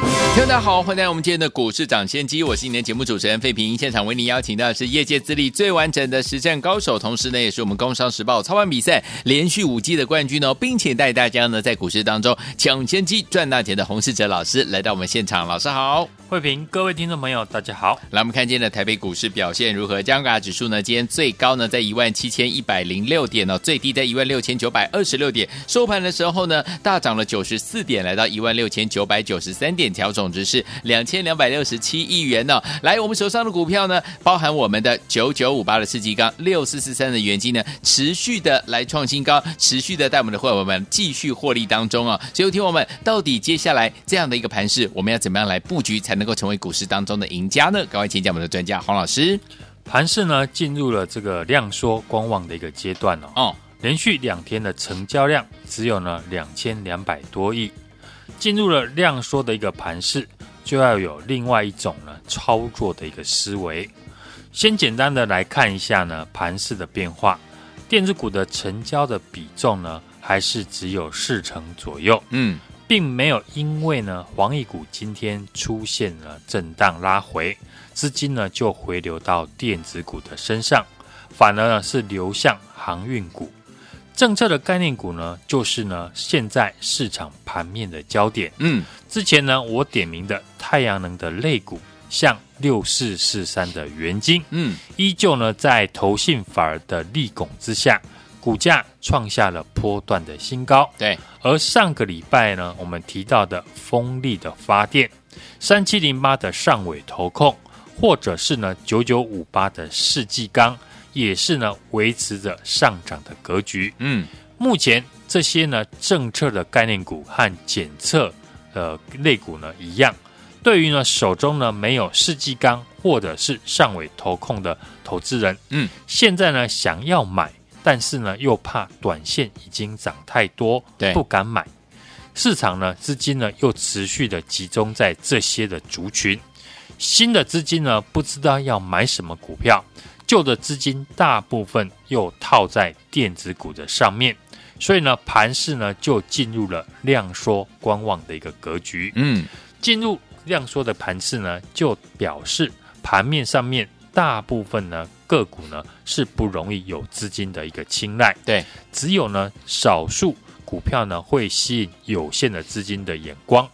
听众大家好，欢迎来到我们今天的股市抢先机，我是你的节目主持人费平。现场为您邀请到的是业界资历最完整的实战高手，同时呢，也是我们工商时报操盘比赛连续五季的冠军哦，并且带大家呢在股市当中抢先机赚大钱的洪世哲老师来到我们现场，老师好，慧平，各位听众朋友大家好。来，我们看今天的台北股市表现如何？加权指数呢，今天最高呢在一万七千一百零六点哦，最低在一万六千九百二十六点，收盘的时候呢大涨了九十四点，来到一万六千九百九十三点，调整。总值是两千两百六十七亿元呢、哦。来，我们手上的股票呢，包含我们的九九五八的世纪钢、六四四三的元晶呢，持续的来创新高，持续的带我们的会员们继续获利当中啊、哦。所以，听我们到底接下来这样的一个盘势，我们要怎么样来布局，才能够成为股市当中的赢家呢？赶快请教我们的专家黄老师。盘市呢，进入了这个量缩观望的一个阶段哦。哦，连续两天的成交量只有呢两千两百多亿。进入了量缩的一个盘市，就要有另外一种呢操作的一个思维。先简单的来看一下呢盘市的变化，电子股的成交的比重呢还是只有四成左右，嗯，并没有因为呢防疫股今天出现了震荡拉回，资金呢就回流到电子股的身上，反而呢是流向航运股。政策的概念股呢，就是呢现在市场盘面的焦点。嗯，之前呢我点名的太阳能的类股，像六四四三的元晶，嗯，依旧呢在投信法人的力拱之下，股价创下了波段的新高。对，而上个礼拜呢，我们提到的风力的发电，三七零八的上尾投控，或者是呢九九五八的世纪钢。也是呢，维持着上涨的格局。嗯，目前这些呢政策的概念股和检测的类股呢一样，对于呢手中呢没有世纪钢或者是上尾投控的投资人，嗯，现在呢想要买，但是呢又怕短线已经涨太多，对，不敢买。市场呢资金呢又持续的集中在这些的族群，新的资金呢不知道要买什么股票。旧的资金大部分又套在电子股的上面，所以呢，盘市呢就进入了量缩观望的一个格局。嗯，进入量缩的盘市呢，就表示盘面上面大部分呢个股呢是不容易有资金的一个青睐。对，只有呢少数股票呢会吸引有限的资金的眼光。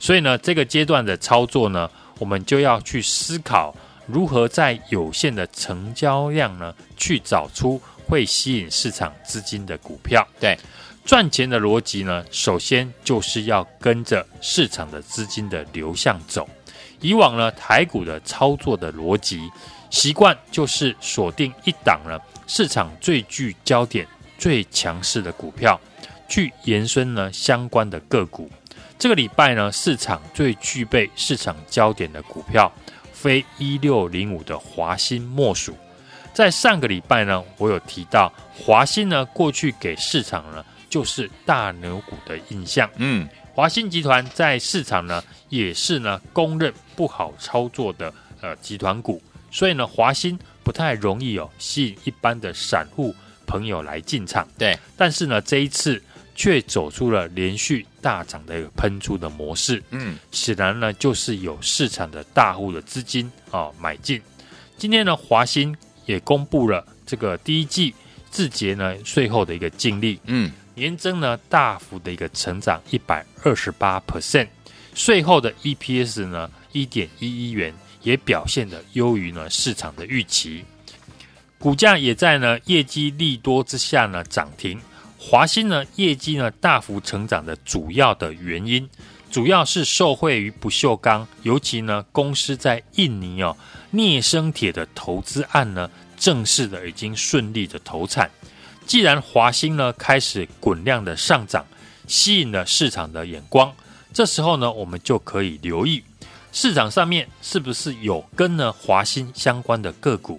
所以呢，这个阶段的操作呢，我们就要去思考。如何在有限的成交量呢，去找出会吸引市场资金的股票？对，赚钱的逻辑呢，首先就是要跟着市场的资金的流向走。以往呢，台股的操作的逻辑习惯就是锁定一档呢市场最具焦点、最强势的股票，去延伸呢相关的个股。这个礼拜呢，市场最具备市场焦点的股票。非一六零五的华新莫属。在上个礼拜呢，我有提到华新呢，过去给市场呢就是大牛股的印象。嗯，华新集团在市场呢也是呢公认不好操作的呃集团股，所以呢华新不太容易哦吸引一般的散户朋友来进场。对，但是呢这一次。却走出了连续大涨的一个喷出的模式，嗯，显然呢就是有市场的大户的资金啊买进。今天呢，华新也公布了这个第一季字节呢税后的一个净利，嗯，年增呢大幅的一个成长一百二十八 percent，税后的 EPS 呢一点一一元，也表现得优于呢市场的预期，股价也在呢业绩利多之下呢涨停。华新呢业绩呢大幅成长的主要的原因，主要是受惠于不锈钢，尤其呢公司在印尼哦镍生铁的投资案呢正式的已经顺利的投产。既然华新呢开始滚量的上涨，吸引了市场的眼光，这时候呢我们就可以留意市场上面是不是有跟呢华新相关的个股。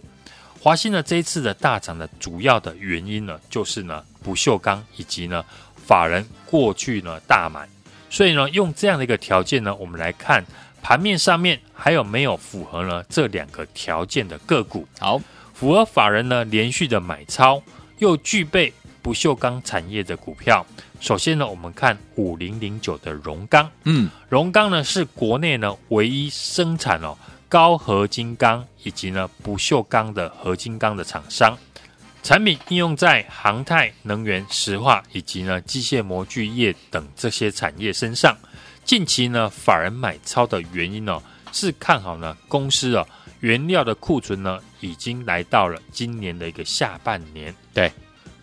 华新呢这一次的大涨的主要的原因呢，就是呢不锈钢以及呢法人过去呢大买，所以呢用这样的一个条件呢，我们来看盘面上面还有没有符合呢这两个条件的个股。好，符合法人呢连续的买超，又具备不锈钢产业的股票。首先呢，我们看五零零九的荣钢，嗯，荣钢呢是国内呢唯一生产哦高合金钢以及呢不锈钢的合金钢的厂商，产品应用在航太、能源、石化以及呢机械模具业等这些产业身上。近期呢法人买超的原因哦是看好呢公司哦原料的库存呢已经来到了今年的一个下半年，对。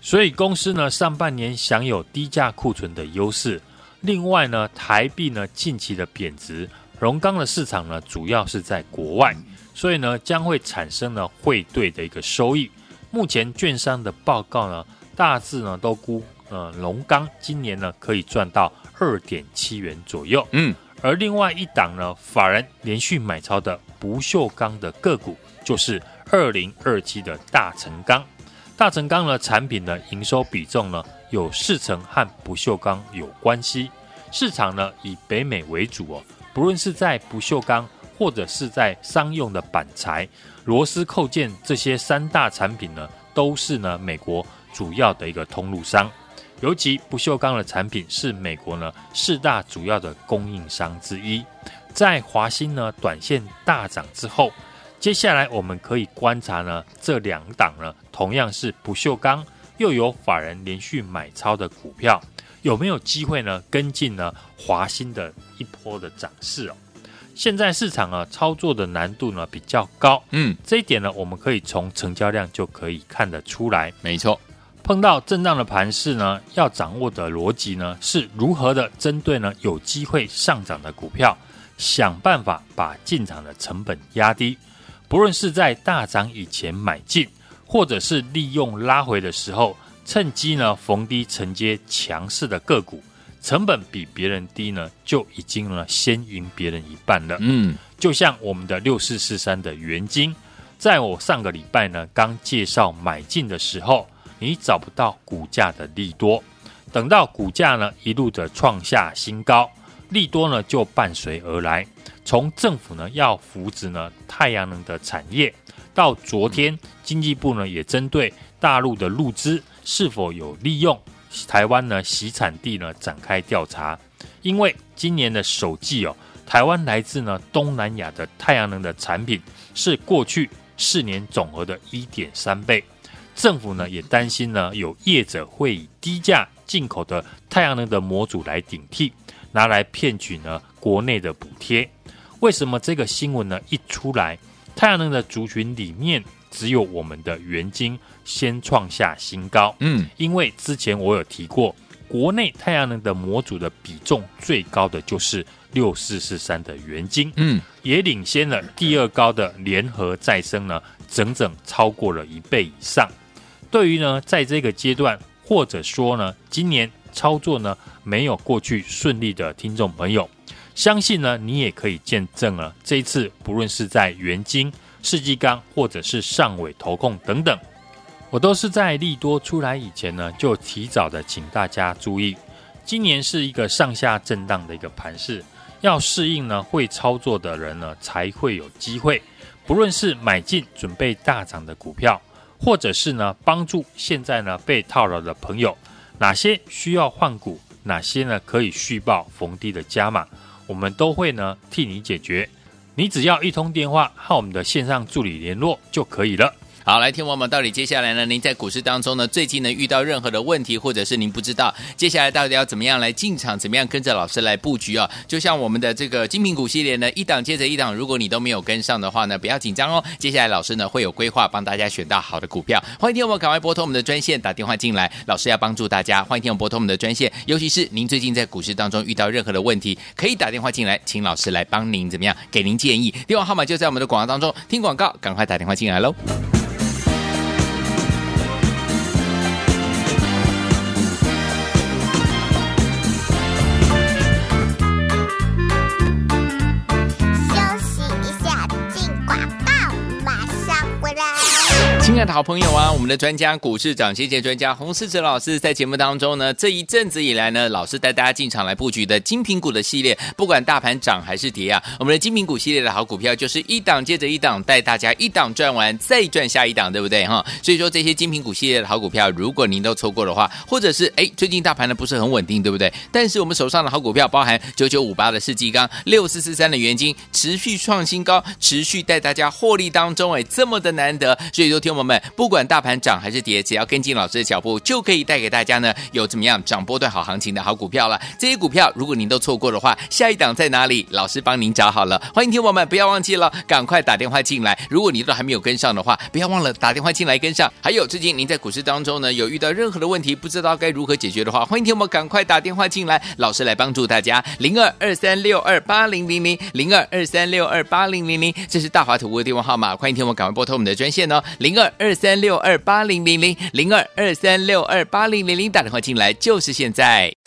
所以公司呢，上半年享有低价库存的优势。另外呢，台币呢近期的贬值，荣钢的市场呢主要是在国外，所以呢将会产生呢汇兑的一个收益。目前券商的报告呢，大致呢都估呃荣钢今年呢可以赚到二点七元左右。嗯，而另外一档呢，法人连续买超的不锈钢的个股，就是二零二七的大成钢。大成钢的产品的，营收比重呢有四成和不锈钢有关系。市场呢以北美为主哦，不论是在不锈钢或者是在商用的板材、螺丝扣件这些三大产品呢，都是呢美国主要的一个通路商。尤其不锈钢的产品是美国呢四大主要的供应商之一。在华新呢短线大涨之后。接下来我们可以观察呢，这两档呢同样是不锈钢，又有法人连续买超的股票，有没有机会呢跟进呢华新的一波的涨势哦？现在市场啊操作的难度呢比较高，嗯，这一点呢我们可以从成交量就可以看得出来。没错，碰到震荡的盘势呢，要掌握的逻辑呢是如何的针对呢有机会上涨的股票，想办法把进场的成本压低。不论是在大涨以前买进，或者是利用拉回的时候，趁机呢逢低承接强势的个股，成本比别人低呢，就已经呢先赢别人一半了。嗯，就像我们的六四四三的元金，在我上个礼拜呢刚介绍买进的时候，你找不到股价的利多，等到股价呢一路的创下新高，利多呢就伴随而来。从政府呢要扶植呢太阳能的产业，到昨天经济部呢也针对大陆的陆资是否有利用台湾呢洗产地呢展开调查，因为今年的首季哦，台湾来自呢东南亚的太阳能的产品是过去四年总和的一点三倍，政府呢也担心呢有业者会以低价进口的太阳能的模组来顶替，拿来骗取呢国内的补贴。为什么这个新闻呢一出来，太阳能的族群里面只有我们的元晶先创下新高？嗯，因为之前我有提过，国内太阳能的模组的比重最高的就是六四四三的元晶，嗯，也领先了第二高的联合再生呢，整整超过了一倍以上。对于呢，在这个阶段或者说呢，今年操作呢没有过去顺利的听众朋友。相信呢，你也可以见证了。这一次，不论是在元晶、世纪钢，或者是上纬投控等等，我都是在利多出来以前呢，就提早的请大家注意。今年是一个上下震荡的一个盘势，要适应呢，会操作的人呢，才会有机会。不论是买进准备大涨的股票，或者是呢，帮助现在呢被套牢的朋友，哪些需要换股，哪些呢可以续报逢低的加码。我们都会呢替你解决，你只要一通电话和我们的线上助理联络就可以了。好，来听我们到底接下来呢？您在股市当中呢，最近呢遇到任何的问题，或者是您不知道接下来到底要怎么样来进场，怎么样跟着老师来布局啊？就像我们的这个精品股系列呢，一档接着一档，如果你都没有跟上的话呢，不要紧张哦。接下来老师呢会有规划，帮大家选到好的股票。欢迎听我们赶快拨通我们的专线打电话进来，老师要帮助大家。欢迎听我们拨通我们的专线，尤其是您最近在股市当中遇到任何的问题，可以打电话进来，请老师来帮您怎么样，给您建议。电话号码就在我们的广告当中，听广告赶快打电话进来喽。亲爱的好朋友啊，我们的专家股市涨跌谢专家洪士哲老师在节目当中呢，这一阵子以来呢，老师带大家进场来布局的精品股的系列，不管大盘涨还是跌啊，我们的精品股系列的好股票就是一档接着一档，带大家一档赚完再赚下一档，对不对哈？所以说这些精品股系列的好股票，如果您都错过的话，或者是哎最近大盘呢不是很稳定，对不对？但是我们手上的好股票，包含九九五八的世纪钢、六四四三的元金，持续创新高，持续带大家获利当中，哎，这么的难得，所以说听我们。们不管大盘涨还是跌，只要跟进老师的脚步，就可以带给大家呢有怎么样涨波段好行情的好股票了。这些股票如果您都错过的话，下一档在哪里？老师帮您找好了。欢迎听我们，不要忘记了，赶快打电话进来。如果你都还没有跟上的话，不要忘了打电话进来跟上。还有最近您在股市当中呢有遇到任何的问题，不知道该如何解决的话，欢迎听我们赶快打电话进来，老师来帮助大家。零二二三六二八零零零零二二三六二八零零零，这是大华图的电话号码。欢迎听我们赶快拨通我们的专线哦，零二。二三六二八零零零零二二三六二八零零零，打电话进来就是现在。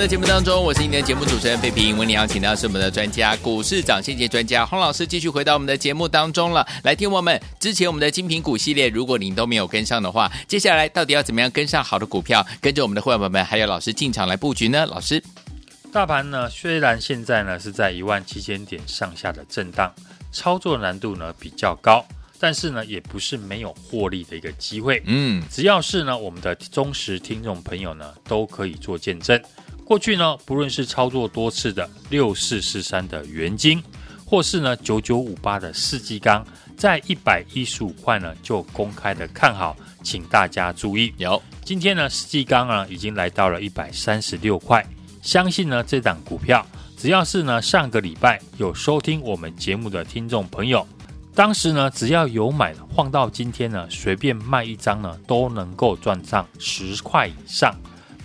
们的节目当中，我是今天的节目主持人费平。为你邀请到是我们的专家，股市涨先机专家洪老师，继续回到我们的节目当中了。来听我们之前我们的精品股系列，如果您都没有跟上的话，接下来到底要怎么样跟上好的股票，跟着我们的会员朋友们还有老师进场来布局呢？老师，大盘呢虽然现在呢是在一万七千点上下的震荡，操作难度呢比较高。但是呢，也不是没有获利的一个机会。嗯，只要是呢，我们的忠实听众朋友呢，都可以做见证。过去呢，不论是操作多次的六四四三的元金，或是呢九九五八的世纪钢，在一百一十五块呢就公开的看好，请大家注意。有今天呢，世纪钢啊已经来到了一百三十六块，相信呢这档股票，只要是呢上个礼拜有收听我们节目的听众朋友。当时呢，只要有买，晃到今天呢，随便卖一张呢，都能够赚上十块以上。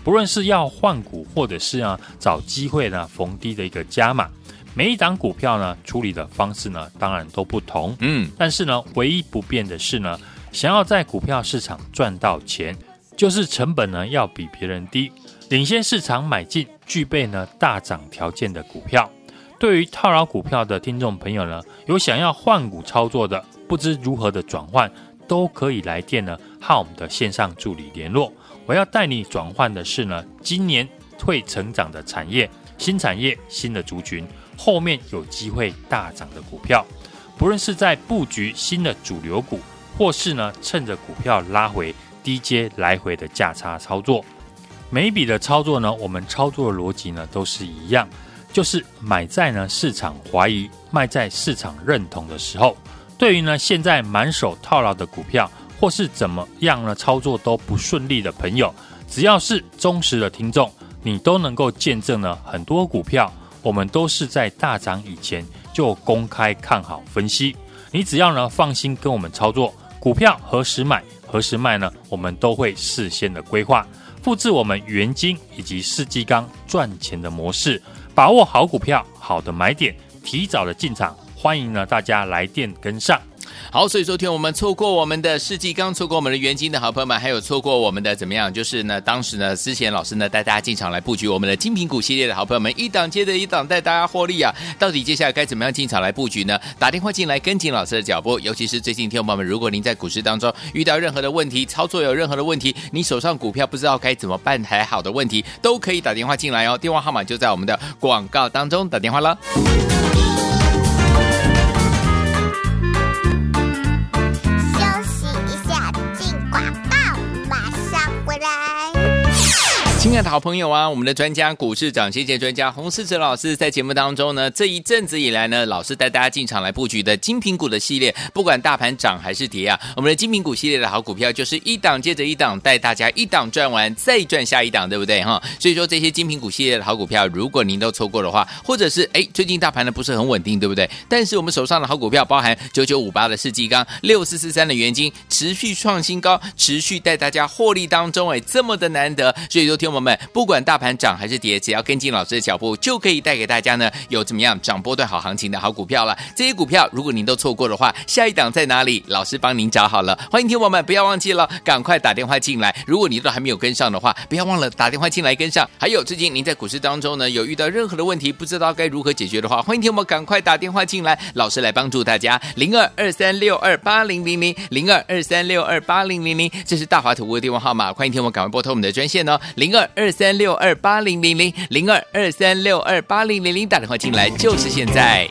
不论是要换股，或者是啊找机会呢逢低的一个加码，每一档股票呢处理的方式呢，当然都不同。嗯，但是呢，唯一不变的是呢，想要在股票市场赚到钱，就是成本呢要比别人低，领先市场买进，具备呢大涨条件的股票。对于套牢股票的听众朋友呢，有想要换股操作的，不知如何的转换，都可以来电呢，和我们的线上助理联络。我要带你转换的是呢，今年会成长的产业、新产业、新的族群，后面有机会大涨的股票。不论是在布局新的主流股，或是呢，趁着股票拉回低阶来回的价差操作，每一笔的操作呢，我们操作的逻辑呢，都是一样。就是买在呢市场怀疑，卖在市场认同的时候。对于呢现在满手套牢的股票，或是怎么样呢操作都不顺利的朋友，只要是忠实的听众，你都能够见证呢很多股票，我们都是在大涨以前就公开看好分析。你只要呢放心跟我们操作，股票何时买何时卖呢？我们都会事先的规划，复制我们元金以及世纪钢赚钱的模式。把握好股票，好的买点，提早的进场，欢迎呢大家来电跟上。好，所以昨天我们错过我们的世纪钢，错过我们的元金的好朋友们，还有错过我们的怎么样？就是呢，当时呢，之前老师呢带大家进场来布局我们的精品股系列的好朋友们，一档接着一档带大家获利啊！到底接下来该怎么样进场来布局呢？打电话进来跟紧老师的脚步，尤其是最近听众朋友们，如果您在股市当中遇到任何的问题，操作有任何的问题，你手上股票不知道该怎么办才好的问题，都可以打电话进来哦，电话号码就在我们的广告当中，打电话了。亲爱的好朋友啊，我们的专家股市涨先机专家洪世哲老师在节目当中呢，这一阵子以来呢，老师带大家进场来布局的精品股的系列，不管大盘涨还是跌啊，我们的精品股系列的好股票就是一档接着一档，带大家一档赚完再赚下一档，对不对哈？所以说这些精品股系列的好股票，如果您都错过的话，或者是哎最近大盘呢不是很稳定，对不对？但是我们手上的好股票，包含九九五八的世纪钢、六四四三的元晶，持续创新高，持续带大家获利当中，哎这么的难得，所以说听我们。们不管大盘涨还是跌，只要跟进老师的脚步，就可以带给大家呢有怎么样涨波段好行情的好股票了。这些股票如果您都错过的话，下一档在哪里？老师帮您找好了。欢迎听我们不要忘记了，赶快打电话进来。如果你都还没有跟上的话，不要忘了打电话进来跟上。还有最近您在股市当中呢有遇到任何的问题，不知道该如何解决的话，欢迎听我们赶快打电话进来，老师来帮助大家。零二二三六二八零零零零二二三六二八零零零，这是大华图的电话号码。欢迎听我们赶快拨通我们的专线哦，零二。二三六二八零零零零二二三六二八零零零，打电话进来就是现在。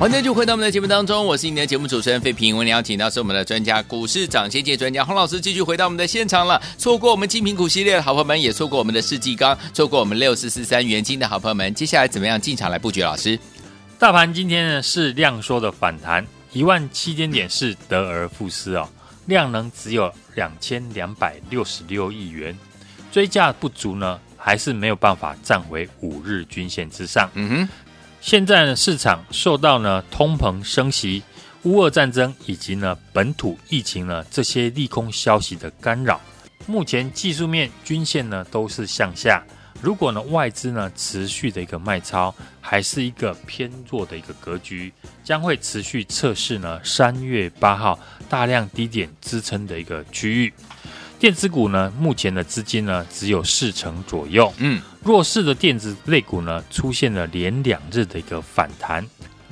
欢迎就回到我们的节目当中，我是你的节目主持人费平。我们邀请到是我们的专家，股市涨先界专家洪老师，继续回到我们的现场了。错过我们精品股系列的好朋友们，也错过我们的世纪钢，错过我们六四四三元金的好朋友们，接下来怎么样进场来布局？老师，大盘今天呢是量缩的反弹，一万七千点是得而复失哦，量能只有两千两百六十六亿元，追价不足呢，还是没有办法站回五日均线之上。嗯哼。现在呢，市场受到呢通膨升息、乌俄战争以及呢本土疫情呢这些利空消息的干扰，目前技术面均线呢都是向下。如果呢外资呢持续的一个卖超，还是一个偏弱的一个格局，将会持续测试呢三月八号大量低点支撑的一个区域。电子股呢，目前的资金呢只有四成左右。嗯，弱势的电子类股呢出现了连两日的一个反弹。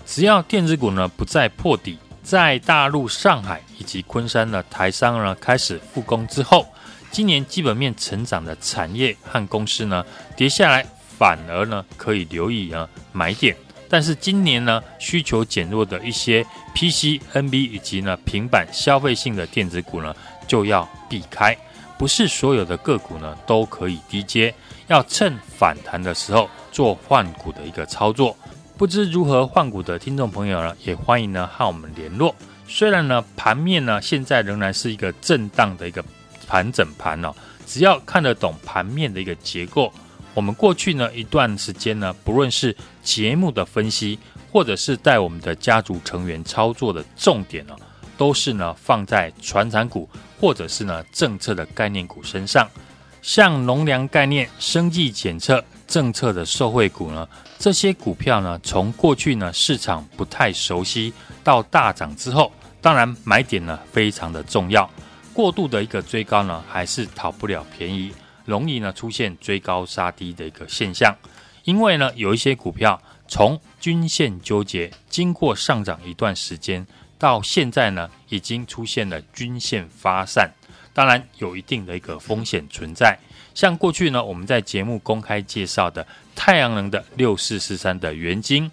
只要电子股呢不再破底，在大陆上海以及昆山的台商呢开始复工之后，今年基本面成长的产业和公司呢跌下来，反而呢可以留意呢买点。但是今年呢需求减弱的一些 PC、NB 以及呢平板消费性的电子股呢。就要避开，不是所有的个股呢都可以低接，要趁反弹的时候做换股的一个操作。不知如何换股的听众朋友呢，也欢迎呢和我们联络。虽然呢盘面呢现在仍然是一个震荡的一个盘整盘哦，只要看得懂盘面的一个结构，我们过去呢一段时间呢，不论是节目的分析，或者是带我们的家族成员操作的重点呢，都是呢放在传产股。或者是呢政策的概念股身上，像农粮概念、生技检测政策的受惠股呢，这些股票呢，从过去呢市场不太熟悉到大涨之后，当然买点呢非常的重要。过度的一个追高呢，还是讨不了便宜，容易呢出现追高杀低的一个现象。因为呢有一些股票从均线纠结，经过上涨一段时间。到现在呢，已经出现了均线发散，当然有一定的一个风险存在。像过去呢，我们在节目公开介绍的太阳能的六四四三的元晶，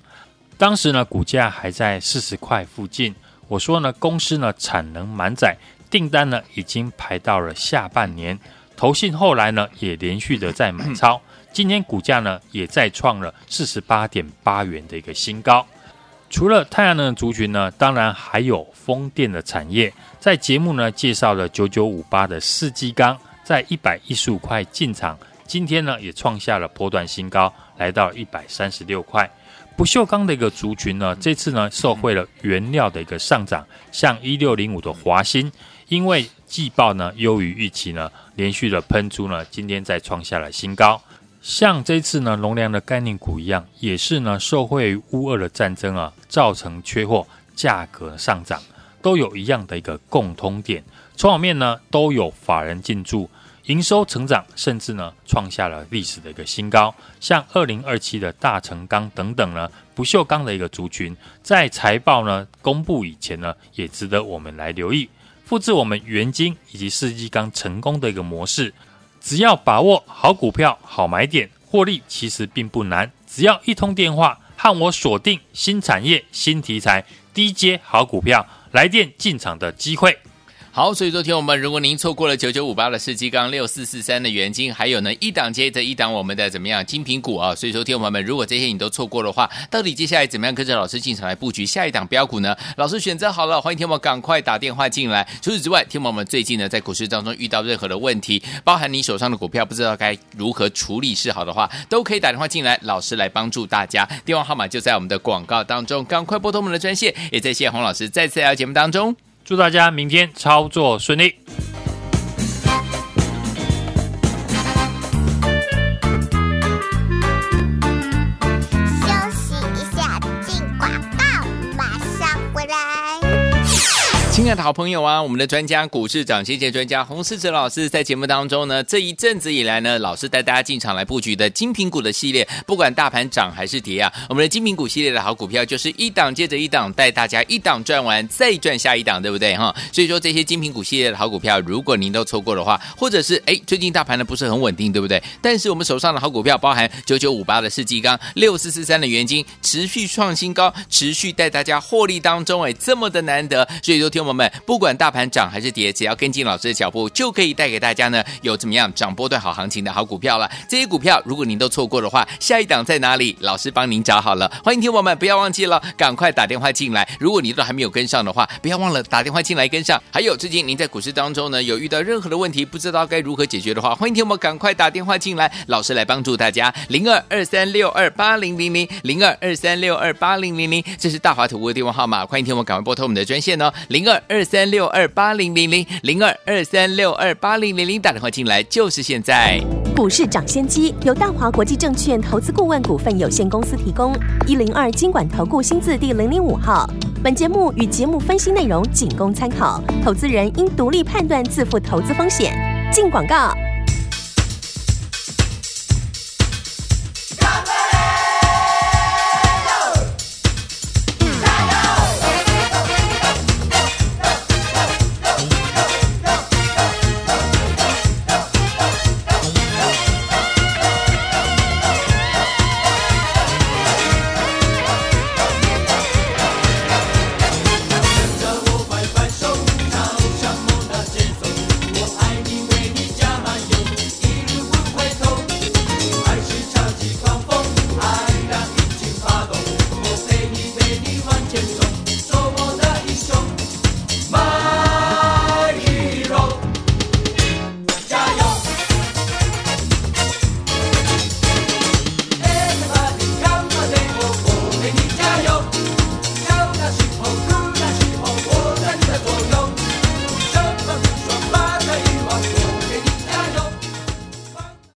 当时呢股价还在四十块附近。我说呢，公司呢产能满载，订单呢已经排到了下半年。投信后来呢也连续的在买超，今天股价呢也再创了四十八点八元的一个新高。除了太阳能的族群呢，当然还有风电的产业。在节目呢介绍了九九五八的世纪钢，在一百一十五块进场，今天呢也创下了波段新高，来到一百三十六块。不锈钢的一个族群呢，这次呢受惠了原料的一个上涨，像一六零五的华新，因为季报呢优于预期呢，连续的喷出呢，今天再创下了新高。像这次呢，农粮的概念股一样，也是呢，受惠于乌俄的战争啊，造成缺货，价格上涨，都有一样的一个共通点。筹码面呢，都有法人进驻，营收成长，甚至呢，创下了历史的一个新高。像二零二七的大成钢等等呢，不锈钢的一个族群，在财报呢公布以前呢，也值得我们来留意，复制我们元晶以及世纪钢成功的一个模式。只要把握好股票、好买点，获利其实并不难。只要一通电话，和我锁定新产业、新题材、低阶好股票，来电进场的机会。好，所以昨天我们，如果您错过了九九五八的世纪钢、六四四三的元金，还有呢一档接着一档我们的怎么样精品股啊？所以说，听众朋友们，如果这些你都错过的话，到底接下来怎么样跟着老师进场来布局下一档标股呢？老师选择好了，欢迎听众们赶快打电话进来。除此之外，听众们最近呢在股市当中遇到任何的问题，包含你手上的股票不知道该如何处理是好的话，都可以打电话进来，老师来帮助大家。电话号码就在我们的广告当中，赶快拨通我们的专线。也在谢洪老师再次来到节目当中。祝大家明天操作顺利。亲爱的好朋友啊，我们的专家股市涨先见专家洪士哲老师在节目当中呢，这一阵子以来呢，老师带大家进场来布局的精品股的系列，不管大盘涨还是跌啊，我们的精品股系列的好股票就是一档接着一档，带大家一档赚完再赚下一档，对不对哈？所以说这些精品股系列的好股票，如果您都错过的话，或者是哎最近大盘呢不是很稳定，对不对？但是我们手上的好股票，包含九九五八的世纪钢、六四四三的元金，持续创新高，持续带大家获利当中，哎，这么的难得，所以说听我们。们不管大盘涨还是跌，只要跟进老师的脚步，就可以带给大家呢有怎么样涨波段好行情的好股票了。这些股票如果您都错过的话，下一档在哪里？老师帮您找好了。欢迎听我们不要忘记了，赶快打电话进来。如果你都还没有跟上的话，不要忘了打电话进来跟上。还有最近您在股市当中呢有遇到任何的问题，不知道该如何解决的话，欢迎听我们赶快打电话进来，老师来帮助大家。零二二三六二八零零零零二二三六二八零零零，这是大华投顾的电话号码，欢迎听我们赶快拨通我们的专线哦，零二二三六二八零零零零二二三六二八零零零，打电话进来就是现在。股市涨先机由大华国际证券投资顾问股份有限公司提供，一零二经管投顾新字第零零五号。本节目与节目分析内容仅供参考，投资人应独立判断，自负投资风险。进广告。